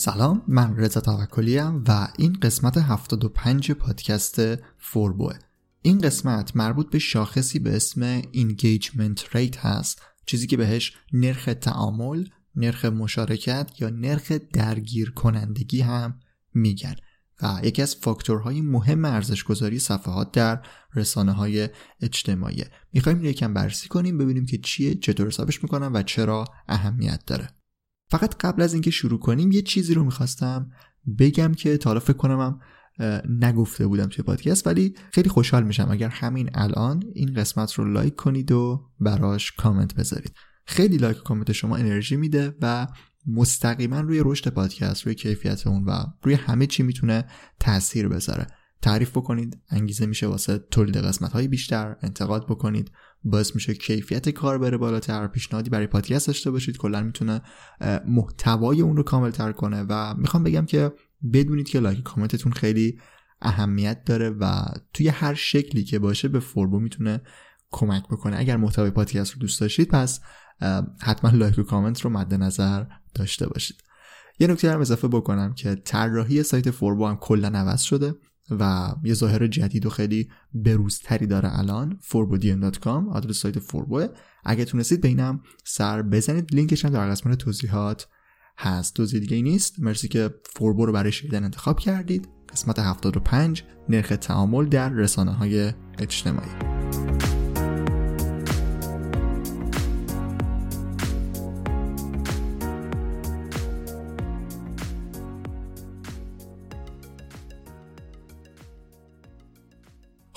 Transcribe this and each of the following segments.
سلام من رضا توکلی و این قسمت 75 پادکست فوربوه. این قسمت مربوط به شاخصی به اسم Engagement Rate هست چیزی که بهش نرخ تعامل، نرخ مشارکت یا نرخ درگیر کنندگی هم میگن. و یکی از فاکتورهای مهم ارزشگذاری صفحات در رسانه های اجتماعی. می‌خوایم یکم بررسی کنیم ببینیم که چیه چطور حسابش می‌کنم و چرا اهمیت داره. فقط قبل از اینکه شروع کنیم یه چیزی رو می‌خواستم بگم که تا حالا فکر کنم نگفته بودم توی پادکست ولی خیلی خوشحال میشم. اگر همین الان این قسمت رو لایک کنید و براش کامنت بذارید. خیلی لایک و کامنت شما انرژی میده و مستقیما روی رشد پادکست روی کیفیت اون و روی همه چی می‌تونه تاثیر بذاره. تعریف بکنید انگیزه میشه واسه تولید قسمت های بیشتر انتقاد بکنید. باعث میشه کیفیت کار بره بالاتر پیشنهادی برای پادکست داشته باشید کلا می‌تونه محتوای اون رو کامل تر کنه و می‌خوام بگم که بدونید که لایک کامنتتون خیلی اهمیت داره و توی هر شکلی که باشه به فوربو می‌تونه کمک بکنه. اگر محتوای پادکست رو دوست داشتید پس حتما لایک و کامنت رو مد نظر داشته باشید. یه نکته هم اضافه بکنم که طراحی سایت فوربو هم کلا عوض شده. و یه ظاهر جدید و خیلی بروزتری داره الان forbodian.com آدرس سایت فوربوه اگه تونستید بینم سر بزنید لینکش هم در قسمت توضیحات هست. توضیح دیگه نیست. مرسی که فوربو رو برای شنیدن انتخاب کردید. قسمت 75 نرخ تعامل در رسانه های اجتماعی.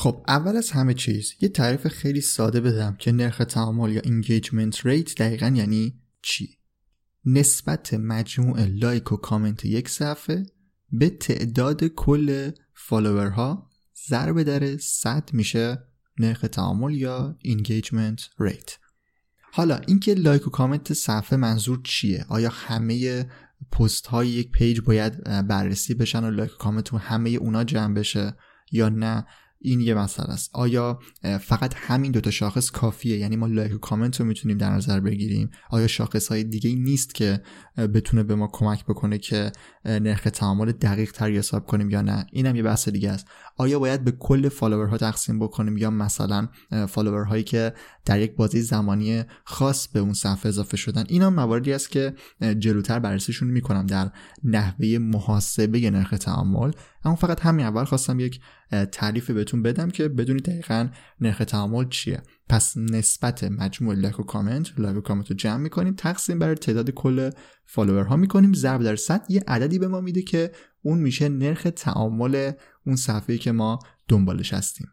خب اول از همه چیز یه تعریف خیلی ساده بدم که نرخ تعامل یا engagement rate دقیقا یعنی چی؟ نسبت مجموع لایک و کامنت یک صفحه به تعداد کل فالوورها ضرب در 100 میشه نرخ تعامل یا engagement rate. حالا اینکه لایک و کامنت صفحه منظور چیه؟ آیا همه پست های یک پیج باید بررسی بشن و لایک و کامنت همه اونا جمع بشه یا نه؟ این یه مسئله است. آیا فقط همین دوتا شاخص کافیه؟ یعنی ما لایک و کامنت رو می‌تونیم در نظر بگیریم. آیا شاخص های دیگه ای نیست که بتونه به ما کمک بکنه که نرخ تعامل دقیق تر حساب کنیم یا نه؟ اینم یه بحث دیگه است. آیا باید به کل فالوورها تقسیم بکنیم یا مثلا فالوور هایی که در یک بازه‌ی زمانی خاص به اون صفحه اضافه شدن؟ اینا مواردی است که جلوتر بررسیشون می‌کنم در نحوه محاسبه نرخ تعامل. اما فقط همین اول خواستم یک تعریف بهتون بدم که بدونید دقیقا نرخ تعامل چیه. پس نسبت مجموع لایک و کامنت لایک و کامنت رو جمع می‌کنیم تقسیم بر تعداد کل فالوور ها می‌کنیم. ضرب در صد یه عددی به ما میده که اون میشه نرخ تعامل اون صفحه‌ای که ما دنبالش هستیم.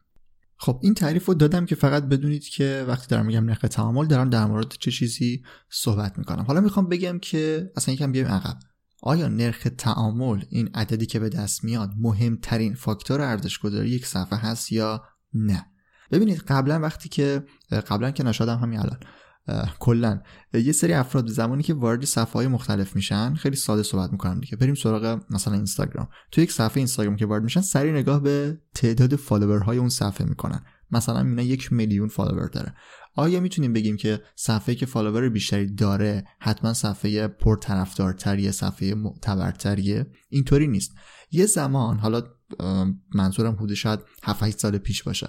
خب این تعریف رو دادم که فقط بدونید که وقتی دارم میگم نرخ تعامل دارم در مورد چه چیزی صحبت می‌کنم. حالا می‌خوام بگم که اصلا یکم بیایم عقب. آیا نرخ تعامل این عددی که به دست میاد مهمترین فاکتور ارزشگذاری یک صفحه هست یا نه؟ ببینید قبلا وقتی که قبلا که نشادم همین الان. کلا یه سری افراد زمانی که وارد صفحه های مختلف میشن خیلی ساده صحبت می‌کنم دیگه. بریم سراغ مثلا اینستاگرام. تو یک صفحه اینستاگرام که وارد میشن سری نگاه به تعداد فالوورهای اون صفحه می‌کنن. مثلا می‌بینن یک میلیون فالوور داره. آیا می‌تونیم بگیم که صفحه که فالوور بیشتری داره حتما صفحه پرطرفدارتریه صفحه معتبرتریه؟ اینطوری نیست. یه زمان حالا منظورم حدود شاید 7 سال پیش باشه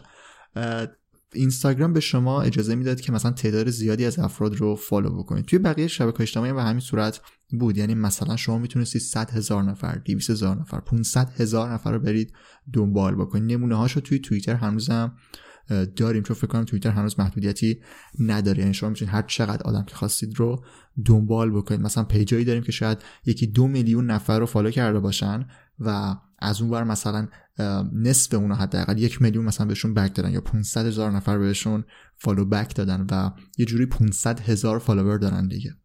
اینستاگرام به شما اجازه می‌داد که مثلا تعداد زیادی از افراد رو فالو بکنید. توی بقیه شبکه اجتماعی به همین صورت بود. یعنی مثلا شما می‌تونستید 100 هزار نفر 200 هزار نفر 500 هزار نفر رو برید دنبال بکنید. نمونه هاشو توی توییتر هنوزم داریم. چون فکر کنم توییتر هنوز محدودیتی نداره. یعنی شما می‌تونید هر چقدر آدم که خواستید رو دنبال بکنید. مثلا پیجایی داریم که شاید یکی دو میلیون نفر رو فالو کرده باشن و از اون ور مثلا نصف اونا حداقل یک میلیون مثلا بهشون back دادن یا 500 هزار نفر بهشون follow back دادن و یه جوری 500 هزار فالوور دارن دیگه.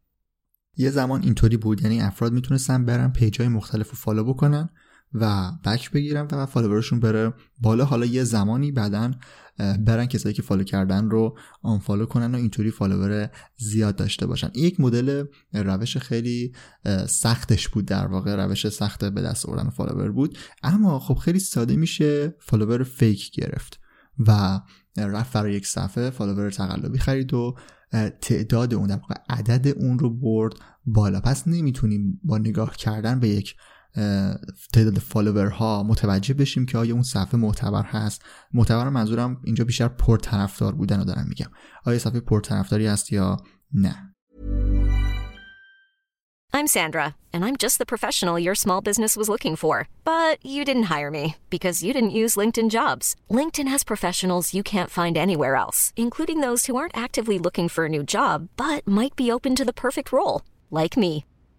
یه زمان اینطوری بود یعنی افراد می‌تونستن برن پیج های مختلف رو فالو بکنن و back بگیرن و فالوورشون بره بالا. حالا یه زمانی بعدا برن کسایی که فالو کردن رو unfollow کنن و اینطوری فالوور زیاد داشته باشن. یک مدل روش خیلی سختش بود در واقع روش سخت به دست آوردن فالوور بود. اما خب خیلی ساده میشه فالوور فیک گرفت و رفت برای یک صفحه فالوور تقلبی خرید و تعداد اون در واقع عدد اون رو برد بالا. پس نمی‌تونیم با نگاه کردن به یک تعداد فالوورها متوجه بشیم که آیا اون صفحه معتبر هست معتبر منظورم اینجا بیشتر پرطرفدار بودن رو دارم میگم آیا صفحه پرطرفداری هست یا نه I'm Sandra, and I'm just the professional your small business was looking for. But you didn't hire me because you didn't use LinkedIn jobs. LinkedIn has professionals you can't find anywhere else, including those who aren't actively looking for a new job but might be open to the perfect role, like me.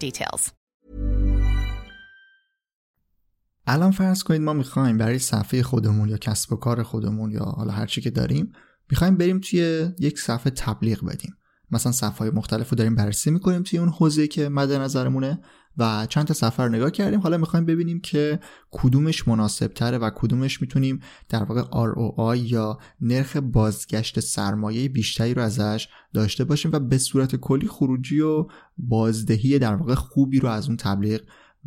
details. الان فرض کنید ما می‌خوایم برای صفحه خودمون یا کسب و کار خودمون یا حالا هر چی که داریم می‌خوایم بریم توی یک صفحه تبلیغ بدیم مثلا صفحه های مختلف رو داریم بررسی می‌کنیم توی اون حوزه که مد نظرمونه و چند تا سفر نگاه کردیم. حالا می‌خوایم ببینیم که کدومش مناسب تره و کدومش می‌تونیم در واقع ROI یا نرخ بازگشت سرمایه بیشتری رو ازش داشته باشیم و به صورت کلی خروجی و بازدهی در واقع خوبی رو از اون تبلیغ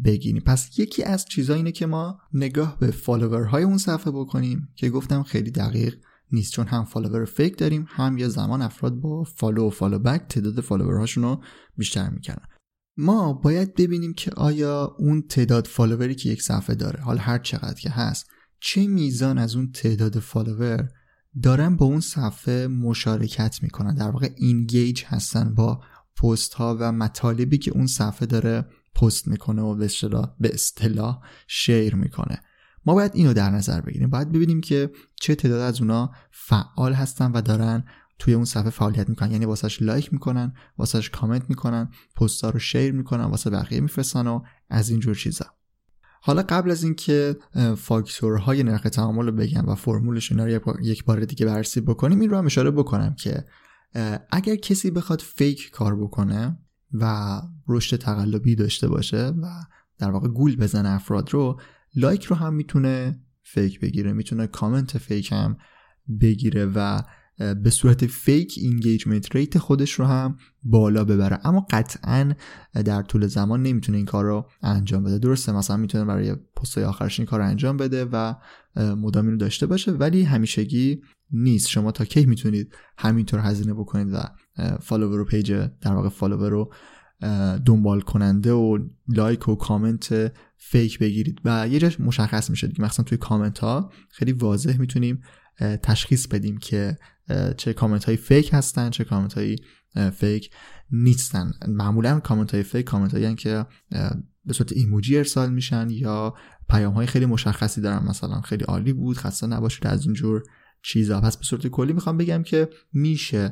بگیریم. پس یکی از چیزا اینه که ما نگاه به فالوورهای اون صفحه بکنیم که گفتم خیلی دقیق نیست چون هم فالوور فیک داریم هم یه زمان افراد با follow و follow back تعداد فالوورهاشون رو بیشتر می‌کنن ما باید ببینیم که آیا اون تعداد فالووری که یک صفحه داره حالا هر چقدر که هست چه میزان از اون تعداد فالوور دارن با اون صفحه مشارکت می‌کنن. در واقع engage هستن با پست ها و مطالبی که اون صفحه داره پست می‌کنه و به اصطلاح به اصطلاح share می‌کنه. ما باید اینو در نظر بگیریم. باید ببینیم که چه تعداد از اونا فعال هستن و دارن توی اون صفحه فعالیت می‌کنن. یعنی واسهش لایک می‌کنن واسهش کامنت می‌کنن پستها رو share می‌کنن واسه بقیه میفرستن و از اینجور چیزا. حالا قبل از اینکه فاکتورهای نرخ تعامل رو بگم و فرمولش اینا رو یک بار دیگه بررسی بکنیم این رو هم اشاره بکنم که اگر کسی بخواد فیک کار بکنه و رشد تقلبی داشته باشه و در واقع گول بزنه افراد رو لایک رو هم می‌تونه فیک بگیره. می‌تونه کامنت فیک هم بگیره و به صورت فیک engagement rate خودش رو هم بالا ببره. اما قطعا در طول زمان نمی‌تونه این کار رو انجام بده. درسته مثلا می‌تونه برای پست آخرش این کار رو انجام بده و مدامی رو داشته باشه ولی همیشگی نیست. شما تا کی می‌تونید همینطور هزینه بکنید و فالوور و پیج در واقع فالوور رو دنبال کننده و لایک و کامنت فیک بگیرید. و یه جاش مشخص میشه دیگه. مثلا توی کامنت ها خیلی واضح می‌تونیم تشخیص بدیم که چه کامنت های فیک هستن چه کامنت های فیک نیستن. معمولا کامنت های فیک کامنت هایی که به صورت ایموجی ارسال میشن یا پیام های خیلی مشخصی دارن. مثلا خیلی عالی بود خسته نباشید از اینجور چیزا. پس به صورت کلی می‌خوام بگم که میشه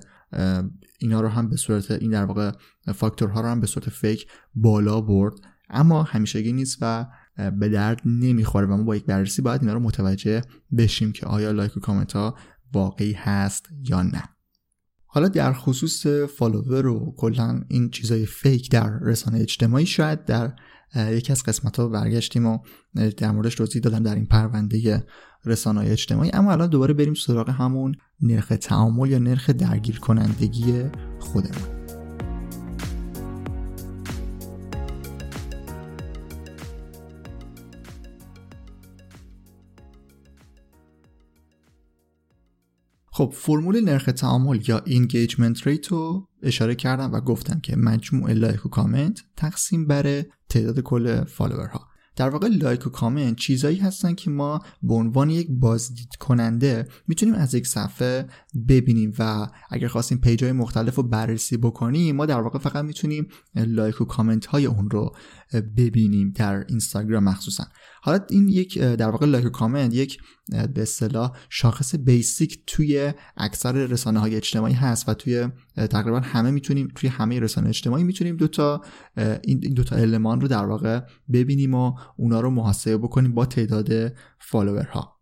اینا رو هم به صورت این در واقع فاکتورها رو هم به صورت فیک بالا برد. اما همیشگی نیست و به درد نمی‌خوره و ما با یک بررسی باید اینا رو متوجه بشیم که آیا لایک و کامنت ها واقعی هست یا نه. حالا در خصوص فالوور و کلا این چیزای فیک در رسانه اجتماعی شاید در یکی از قسمت ها برگشتیم و در موردش توضیح دادم در این پرونده رسانه اجتماعی. اما الان دوباره بریم سراغ همون نرخ تعامل یا نرخ درگیر کنندگی خودمون. خب فرمول نرخ تعامل یا engagement rate رو اشاره کردم و گفتم که مجموع لایک و کامنت تقسیم بر تعداد کل فالوورها در واقع لایک و کامنت چیزایی هستن که ما به عنوان یک بازدید کننده می‌تونیم از یک صفحه ببینیم و اگر خواستیم پیج های مختلف رو بررسی بکنیم ما در واقع فقط می‌تونیم لایک و کامنت های اون رو ببینیم در اینستاگرام مخصوصا. حالا این یک در واقع لایک کامنت یک به اصطلاح شاخص بیسیک توی اکثر رسانه های اجتماعی هست و توی تقریبا همه می‌تونیم توی همه رسانه اجتماعی می‌تونیم دوتا این دوتا المان رو در واقع ببینیم و اونا رو محاسبه بکنیم با تعداد فالوورها.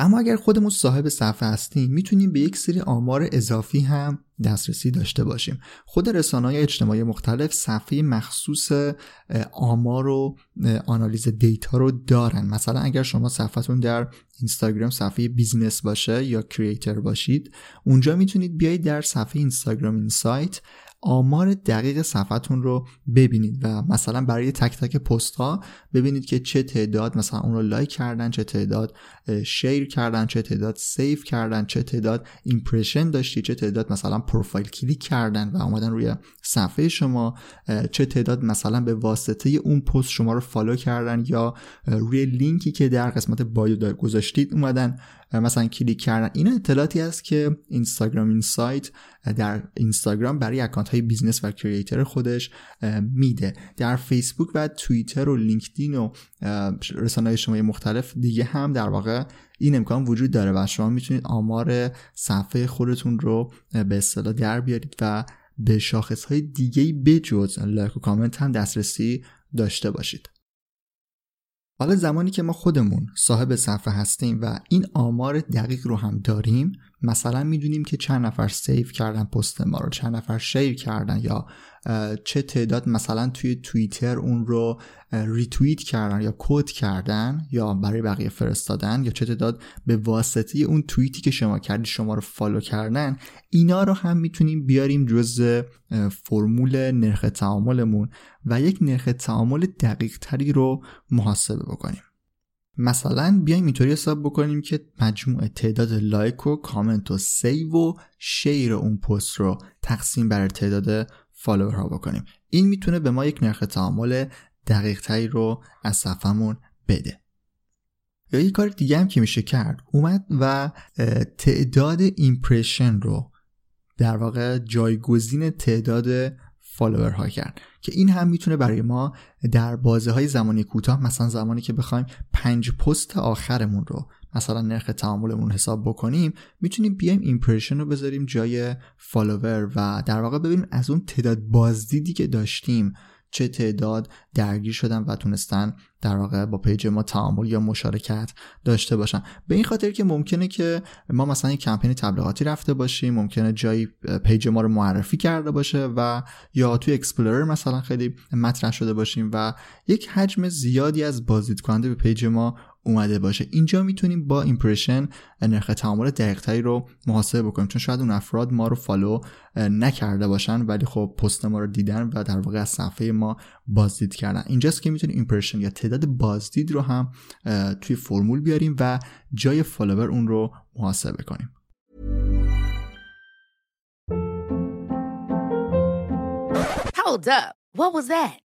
اما اگر خودمون صاحب صفحه هستیم می‌تونیم به یک سری آمار اضافی هم دسترسی داشته باشیم. خود رسانه های اجتماعی مختلف صفحه مخصوص آمار و آنالیز دیتا رو دارن. مثلا اگر شما صفحتون در اینستاگرام صفحه business باشه یا creator باشید اونجا می‌تونید بیایید در صفحه اینستاگرام insight آمار دقیق صفحتون رو ببینید و مثلا برای تک تک پست ها ببینید که چه تعداد مثلا اون رو لایک کردن چه تعداد share کردن چه تعداد save کردن چه تعداد impression داشتی چه تعداد مثلا پروفایل کلیک کردن و اومدن روی صفحه شما چه تعداد مثلا به واسطه اون پست شما رو فالو کردن یا روی لینکی که در قسمت bio گذاشتید اومدن مثلا کلیک کردن. این اطلاعاتی است که اینستاگرام insight در اینستاگرام برای اکانت های business و creator خودش میده. در فیسبوک و توییتر و لینکدین و رسانه های مختلف دیگه هم در واقع این امکان وجود داره و شما می‌تونید آمار صفحه خودتون رو به اصطلاح در بیارید و به شاخص های دیگه بجز لایک و کامنت هم دسترسی داشته باشید. حالا زمانی که ما خودمون صاحب صفحه هستیم و این آمار دقیق رو هم داریم مثلا می‌دونیم که چند نفر save کردن پست ما رو چند نفر share کردن یا چه تعداد مثلا توی توییتر اون رو ریتویت کردن یا quote کردن یا برای بقیه فرستادن یا چه تعداد به واسطه اون توییتی که شما کردی شما رو فالو کردن اینا رو هم می‌تونیم بیاریم جز فرمول نرخ تعاملمون و یک نرخ تعامل دقیق تری رو محاسبه بکنیم. مثلا بیایم اینطوری حساب بکنیم که مجموع تعداد لایک و کامنت و save و share اون پست رو تقسیم بر تعداد فالوورها بکنیم. این می‌تونه به ما یک نرخ تعامل دقیق تری رو از صفحمون بده. یا یک کار دیگه هم که میشه کرد اومد و تعداد impression رو در واقع جایگزین تعداد فالوورها کرد. که این هم می‌تونه برای ما در بازه های زمانی کوتاه مثلا زمانی که بخوایم پنج پست آخرمون رو مثلا نرخ تعاملمون حساب بکنیم می‌تونیم بیایم impression رو بذاریم جای فالوور و در واقع ببینیم از اون تعداد بازدیدی که داشتیم چه تعداد درگیر شدن و تونستن در واقع با پیج ما تعامل یا مشارکت داشته باشن. به این خاطر که ممکنه که ما مثلا یک کمپین تبلیغاتی رفته باشیم ممکنه جایی پیج ما رو معرفی کرده باشه و یا توی explore مثلا خیلی مطرح شده باشیم و یک حجم زیادی از بازدید کننده به پیج ما اومده باشه اینجا می‌تونیم با impression نرخ تعامل دقیقتری رو محاسبه بکنیم چون شاید اون افراد ما رو فالو نکرده باشن ولی خب پست ما رو دیدن و در واقع از صفحه ما بازدید کردن اینجاست که می‌تونیم ایمپرشن یا تعداد بازدید رو هم توی فرمول بیاریم و جای فالوور اون رو محاسبه کنیم Hold up. What was that?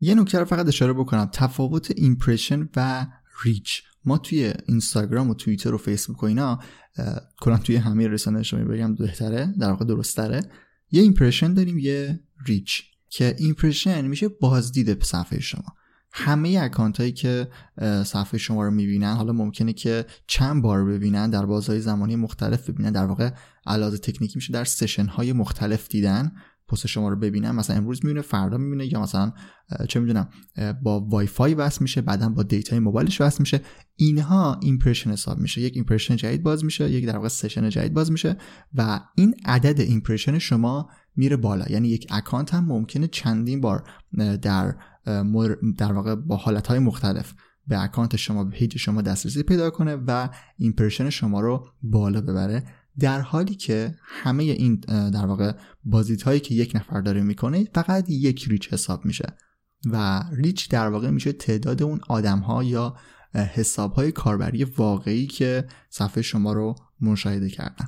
یه نکته رو فقط اشاره بکنم. تفاوت impression و reach ما توی اینستاگرام و توییتر و فیسبوک و اینا کلا توی همه رسانه اجتماعی بگم بهتره در واقع درست‌تره. یه impression داریم یه reach که impression میشه بازدید صفحه شما. همه اکانت هایی که صفحه شما رو می‌بینن حالا ممکنه که چند بار ببینن در بازه‌های زمانی مختلف ببینن در واقع علاوه تکنیکی میشه در session های مختلف دیدن. پست شما رو ببینن مثلا امروز می‌بینه فردا می‌بینه یا مثلا چه می‌دونم با وای فای وصل میشه بعدا با دیتای موبایلش وصل میشه. اینها impression حساب میشه. یک impression جدید باز میشه یک در واقع session جدید باز میشه و این عدد impression شما میره بالا. یعنی یک اکانت هم ممکنه چندین بار در در واقع با حالتهای مختلف به اکانت شما به پیج شما دسترسی پیدا کنه و impression شما رو بالا ببره. در حالی که همه این در واقع بازدید هایی که یک نفر داره می‌کنه فقط یک reach حساب میشه و reach در واقع میشه تعداد اون آدم ها یا حساب های کاربری واقعی که صفحه شما رو مشاهده کردن.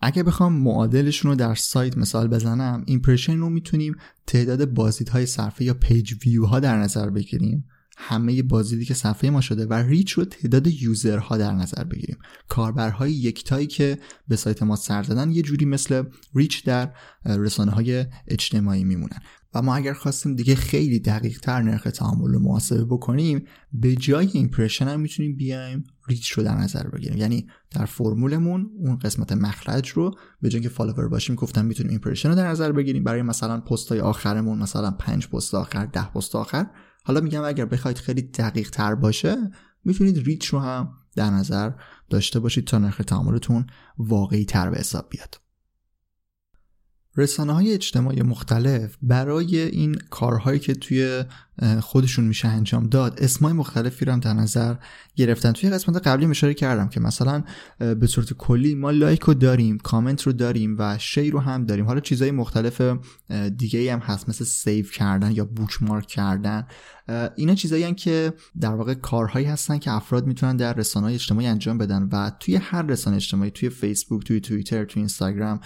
اگه بخوام معادلشون رو در سایت مثال بزنم impression رو می‌تونیم تعداد بازدید های صفحه یا پیج ویو ها در نظر بگیریم. همه بازدیدی که صفحه ما شده و reach رو تعداد user ها در نظر بگیریم. کاربرهای یکتایی که به سایت ما سر زدن یه جوری مثل reach در رسانه های اجتماعی میمونن. و ما اگر خواستیم دیگه خیلی دقیق تر نرخ تعامل رو محاسبه بکنیم به جای impression هم می‌تونیم بیایم reach رو در نظر بگیریم. یعنی در فرمولمون اون قسمت مخرج رو به جای که فالوور باشیم گفتم می‌تونیم impression رو در نظر بگیریم. برای مثلا پست های آخرمون مثلا 5 پست آخر 10 پست آخر. حالا میگم اگر بخواید خیلی دقیق تر باشه می‌تونید reach رو هم در نظر داشته باشید تا نرخ تعاملتون واقعی تر به حساب بیاد. رسانه های اجتماعی مختلف برای این کارهایی که توی خودشون میشه انجام داد. اسمای مختلفی رو هم در نظر گرفتن. توی قسمت قبلی اشاره کردم که مثلا به صورت کلی ما لایک رو داریم کامنت رو داریم و share رو هم داریم. حالا چیزهای مختلف دیگه هم هست مثل save کردن یا bookmark کردن. اینا چیزایی که در واقع کارهایی هستن که افراد می‌تونن در رسانه اجتماعی انجام بدن و توی هر رسانه اجتماعی توی فیسبوک توی توییتر توی اینستاگرام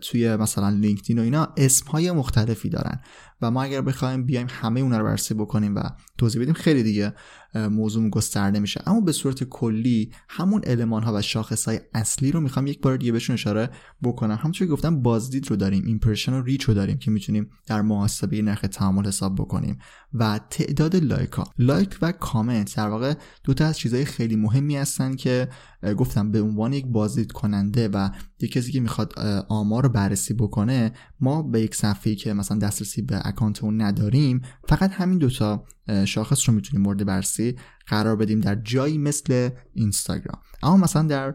توی مثلا لینکدین و اینا اسمهای مختلفی دارن. و ما اگر بخوایم بیایم همه اونا رو بررسی بکنیم و توضیح بدیم خیلی دیگه. موضوع گسترده میشه. اما به صورت کلی همون المان ها و شاخص های اصلی رو می‌خوام یک بار دیگه بهشون اشاره بکنم. همونطور که گفتم بازدید رو داریم impression و reach رو داریم که می‌تونیم در محاسبه نرخ تعامل حساب بکنیم. و تعداد لایک ها. لایک و کامنت در واقع دو تا از چیزهای خیلی مهمی هستن که گفتم به عنوان یک بازدید کننده و یک کسی که می‌خواد آمار رو بررسی بکنه ما به یک صفحه‌ای که مثلا دسترسی به اکانت اون نداریم فقط همین دوتا شاخص رو می‌تونیم مورد بررسی قرار بدیم در جایی مثل اینستاگرام. اما مثلا در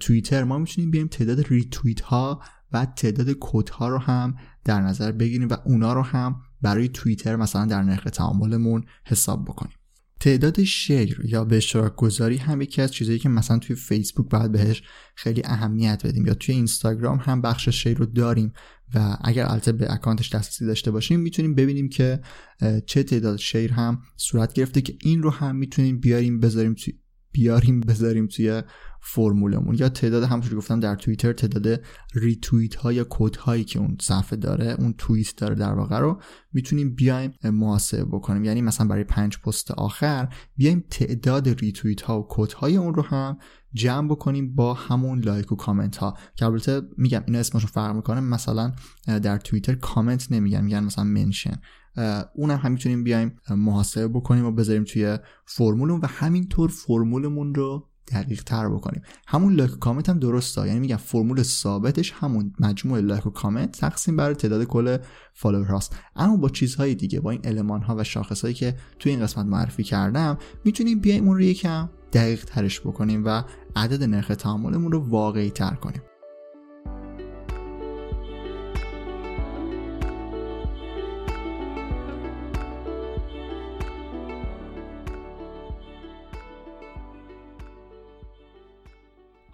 توییتر ما می‌تونیم بیایم تعداد ریتویت ها و تعداد quote ها رو هم در نظر بگیریم و اونا رو هم برای توییتر مثلا در نرخ تعاملمون حساب بکنیم. تعداد شیر یا به اشتراک گذاری هم یکی از چیزایی که مثلا توی فیسبوک باید بهش خیلی اهمیت بدیم یا توی اینستاگرام هم بخش شیر رو داریم. و اگر البته به اکانتش دسترسی داشته باشیم می‌تونیم ببینیم که چه تعداد شیر هم صورت گرفته که این رو هم می‌تونیم بیاریم بذاریم توی بیاریم بذاریم توی فرمولمون. یا تعداد همونطور گفتم در توییتر تعداد ریتویت ها یا quote هایی که اون صفحه داره اون توییت داره در واقع رو می‌تونیم بیایم محاسبه بکنیم. یعنی مثلا برای پنج پست آخر بیایم تعداد ریتویت ها و quote های اون رو هم جمع بکنیم با همون لایک و کامنت ها. که البته میگم اینا اسمشون فرق می‌کنه. مثلا در توییتر کامنت نمیگن میگن مثلا mention. اونم هم می‌تونیم بیایم محاسبه بکنیم و بذاریم توی فرمولمون و همینطور فرمولمون رو دقیق تر بکنیم. همون لایک و کامنت هم درسته. یعنی میگم فرمول ثابتش همون مجموع لایک و کامنت تقسیم بر تعداد کل فالوور هاست. اما با چیزهای دیگه با این المان ها و شاخص هایی که توی این قسمت معرفی کردم می‌تونیم بیایم اون رو یکم دقیق ترش بکنیم و عدد نرخ تعاملمون رو واقعی تر کنیم.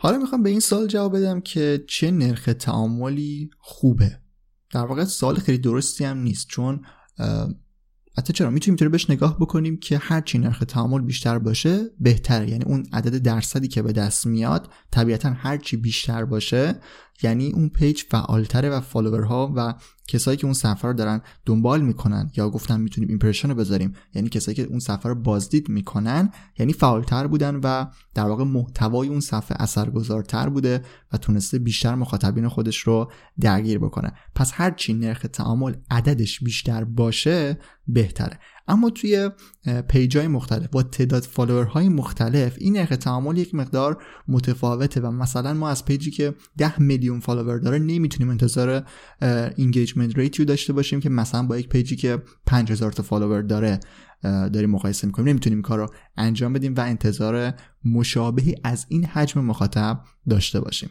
حالا می‌خوام به این سال جواب بدم که چه نرخ تعاملی خوبه. در واقع سوال خیلی درستی هم نیست چون حتی چرا؟ می‌تونیم اینطوری بهش نگاه بکنیم که هرچی نرخ تعامل بیشتر باشه بهتره. یعنی اون عدد درصدی که به دست میاد طبیعتا هرچی بیشتر باشه یعنی اون پیج فعالتره و فالوورها و کسایی که اون صفحه رو دارن دنبال می‌کنن یا گفتم می‌تونیم impression رو بذاریم. یعنی کسایی که اون صفحه رو بازدید می‌کنن یعنی فعالتر بودن و در واقع محتوای اون صفحه اثرگذارتر بوده و تونسته بیشتر مخاطبین خودش رو درگیر بکنه. پس هرچی نرخ تعامل عددش بیشتر باشه بهتره. اما توی پیج های مختلف با تعداد فالوور های مختلف این نرخ تعامل یک مقدار متفاوته و مثلا ما از پیجی که 10 میلیون فالوور داره نمی‌تونیم انتظار engagement rate ای و داشته باشیم که مثلا با یک پیجی که 5000 تا فالوور داره داریم مقایسه می‌کنیم. نمی‌تونیم کار رو انجام بدیم و انتظار مشابهی از این حجم مخاطب داشته باشیم.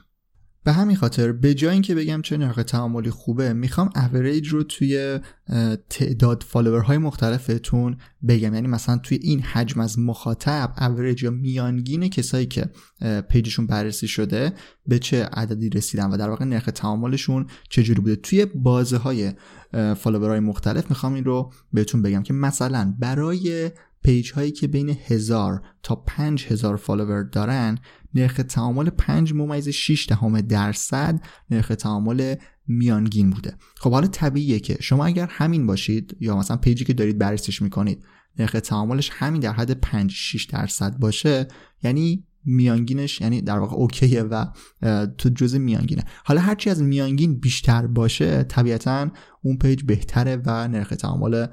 به همین خاطر به جای اینکه بگم چه نرخ تعاملی خوبه می‌خوام اوریج رو توی تعداد فالوورهای مختلفتون بگم. یعنی مثلا توی این حجم از مخاطب اوریج یا میانگین کسایی که پیجشون بررسی شده به چه عددی رسیدن و در واقع نرخ تعاملشون چجوری بوده. توی بازه های فالوورهای مختلف می‌خوام این رو بهتون بگم که مثلا برای پیج هایی که بین هزار تا پنج هزار فالوور دارن نرخ تعامل 5 ممیز 6 دهم درصد نرخ تعامل میانگین بوده. خب حالا طبیعیه که شما اگر همین باشید یا مثلا پیجی که دارید بررسیش می‌کنید نرخ تعاملش همین در حد 5 6 درصد باشه یعنی میانگینش یعنی در واقع اوکیه و تو جزء میانگینه. حالا هرچی از میانگین بیشتر باشه طبیعتا اون پیج بهتره و نرخ تعامل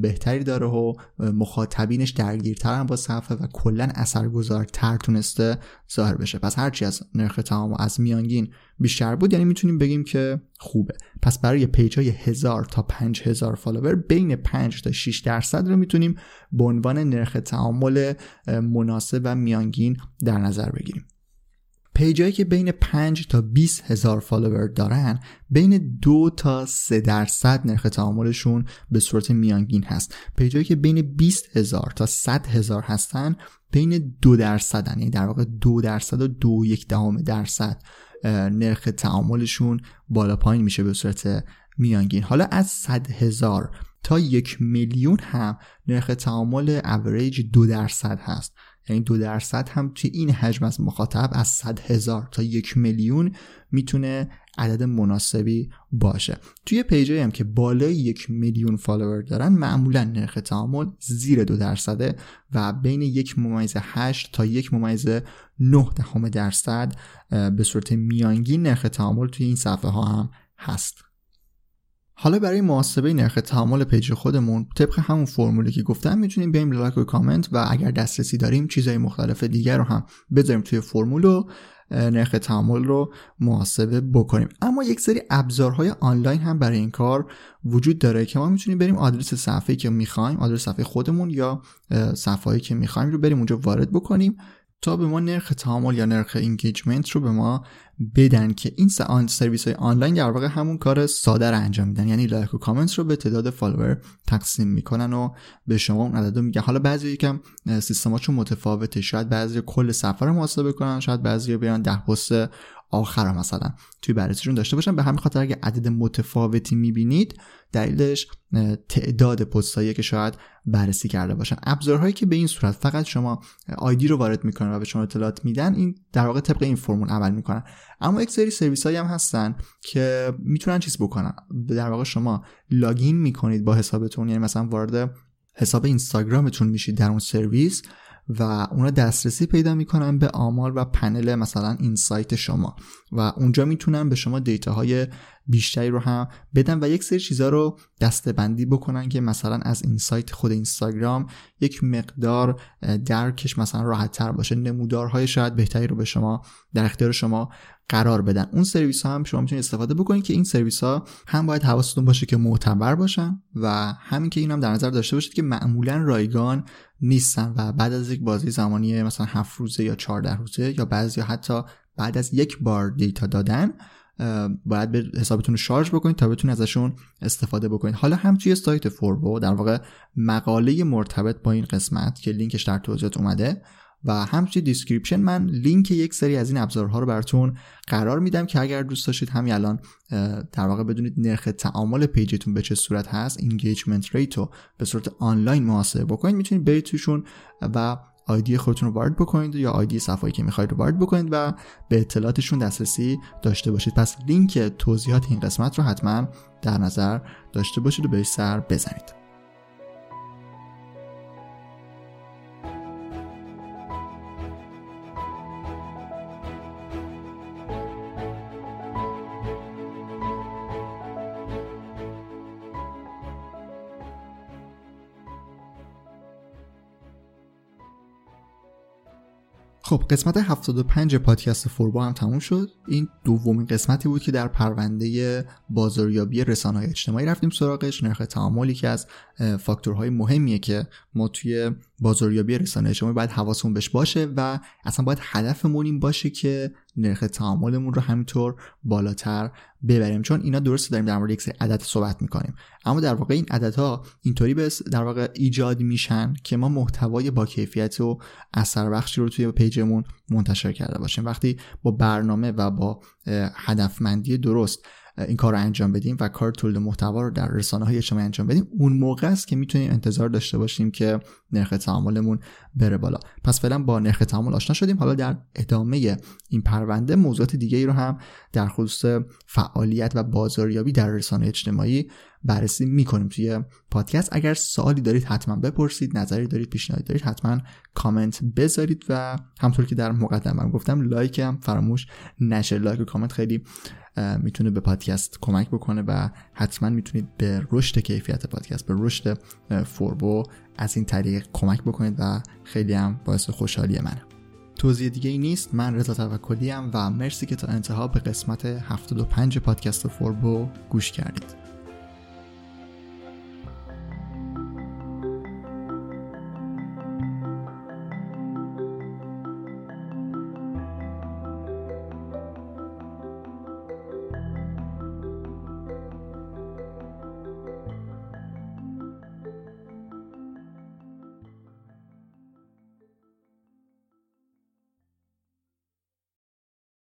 بهتری داره و مخاطبینش درگیرترن با صفحه و کلا اثرگذارتر تونسته ظاهر بشه. پس هرچی از نرخ تعامل از میانگین بیشتر بود یعنی می‌تونیم بگیم که خوبه. پس برای پیج های هزار تا پنج هزار فالوور بین 5 تا 6 درصد رو می‌تونیم به عنوان نرخ تعامل مناسب و میانگین در نظر بگیریم. پیجایی که بین 5 تا 20 هزار فالوور دارن بین 2 تا 3 درصد نرخ تعاملشون به صورت میانگین هست. پیجایی که بین 20 هزار تا 100 هزار هستن بین 2 درصد یعنی در واقع 2 درصد و 2 یک دهم درصد نرخ تعاملشون بالا پایین میشه به صورت میانگین. حالا از 100 هزار تا یک میلیون هم نرخ تعامل اوریج دو درصد هست. یعنی دو درصد هم توی این حجم از مخاطب از صد هزار تا یک میلیون می‌تونه عدد مناسبی باشه. توی پیجایی هم که بالای یک میلیون فالوور دارن معمولا نرخ تعامل زیر دو درصده و بین یک ممیز هشت تا یک ممیز نه دهم درصد به صورت میانگین نرخ تعامل توی این صفحه ها هم هست. حالا برای محاسبه نرخ تعامل پیج خودمون طبق همون فرمولی که گفتم می‌تونیم بیایم لایک و کامنت و اگر دسترسی داریم چیزهای مختلف دیگر رو هم بذاریم توی فرمول و نرخ تعامل رو محاسبه بکنیم. اما یک سری ابزارهای آنلاین هم برای این کار وجود داره که ما می‌تونیم بریم آدرس صفحه که می‌خوایم آدرس صفحه خودمون یا صفحه‌ای که می‌خوایم رو بریم اونجا وارد بکنیم. تا به ما نرخ تعامل یا نرخ engagement رو به ما بدن که این آن سرویس های آنلاین در واقع همون کار ساده رو انجام میدن. یعنی لایک و کامنت رو به تعداد فالوور تقسیم می‌کنن و به شما اون عدد رو میگن. حالا بعضی یکم سیستماتشون متفاوته. شاید بعضی کل سفر رو محاسبه کنن شاید بعضی بیان ده پست آخر مثلا توی بررسیشون داشته باشن. به همین خاطر اگه عدد متفاوتی می‌بینید دلیلش تعداد پستایی که شاید بررسی کرده باشن. ابزارهایی که به این صورت فقط شما آیدی رو وارد می‌کنن و به شما اطلاعات میدن این در واقع طبق این فرمول عمل می‌کنن. اما یک سری سرویس هایی هم هستن که می‌تونن چیز بکنن. در واقع شما لاگین می‌کنید با حسابتون. یعنی مثلا وارد حساب اینستاگرامتون میشید در اون سرویس. و اونا دسترسی پیدا می‌کنن به آمار و پنل مثلا این سایت شما. و اونجا می‌تونن به شما دیتا های بیشتری رو هم بدن و یک سری چیزها رو دستبندی بکنن که مثلا از این سایت خود اینستاگرام یک مقدار درکش مثلا راحت تر باشه. نمودارهای شاید بهتری رو به شما در اختیار شما قرار میدن. اون سرویس ها هم شما می‌تونید استفاده بکنید که این سرویس ها هم باید حواستون باشه که معتبر باشن و همین که این هم در نظر داشته باشید که معمولا رایگان نیستن و بعد از یک بازه‌ی زمانی مثلا 7 روزه یا 14 روزه یا بعضی حتی بعد از یک بار دیتا دادن باید به حسابتون رو شارژ بکنید تا بتونید ازشون استفاده بکنید. حالا هم توی سایت فوربو در واقع مقاله مرتبط با این قسمت که لینکش در توضیحات اومده و هم description من لینک یک سری از این ابزارها رو براتون قرار میدم که اگر دوست داشتید همین الان در واقع بدونید نرخ تعامل پیجتون به چه صورت هست engagement rate رو به صورت آنلاین محاسبه بکنید. می‌تونید برید توشون و آیدی خودتون رو وارد بکنید یا آیدی صفحه‌ای که می‌خواید رو وارد بکنید و به اطلاعاتشون دسترسی داشته باشید. پس لینک توضیحات این قسمت رو حتما در نظر داشته باشید و بهش سر بزنید. خب قسمت 75 پادکست فوربا هم تموم شد. این دومین قسمتی بود که در پرونده بازاریابی رسانه‌های اجتماعی رفتیم سراغش. نرخ تعاملی که از فاکتورهای مهمیه که ما توی بازاریابی رسانه اجتماعی باید حواسمون بهش باشه و اصلا باید هدفمون این باشه که نرخ تعاملمون رو همینطور بالاتر ببریم. چون اینا درست داریم در مورد یک سری عدد صحبت می‌کنیم. اما در واقع این عددها اینطوری به در واقع ایجاد میشن که ما محتوای با کیفیت و اثر بخشی رو توی پیجمون منتشر کرده باشیم. وقتی با برنامه و با هدفمندی درست این کار رو انجام بدیم و کار تولید محتوا رو در رسانه های اجتماعی انجام بدیم اون موقع است که می‌تونیم انتظار داشته باشیم که نرخ تعاملمون بره بالا. پس فعلا با نرخ تعامل آشنا شدیم. حالا در ادامه این پرونده موضوعات دیگه ای رو هم در خصوص فعالیت و بازاریابی در رسانه اجتماعی بررسی می‌کنیم توی پادکست. اگر سوالی دارید حتما بپرسید. نظری دارید پیشنهادی دارید حتما کامنت بذارید و همونطور که در مقدمه گفتم لایک هم فراموش نشه. لایک و کامنت خیلی می‌تونه به پادکست کمک بکنه و حتما می‌تونید به رشد کیفیت پادکست به رشد فوربو از این طریق کمک بکنید و خیلی هم باعث خوشحالی منه. توضیح دیگه ای نیست. من رضا توکلی و مرسی که تا انتها به قسمت 75 پادکست فوربو گوش کردید.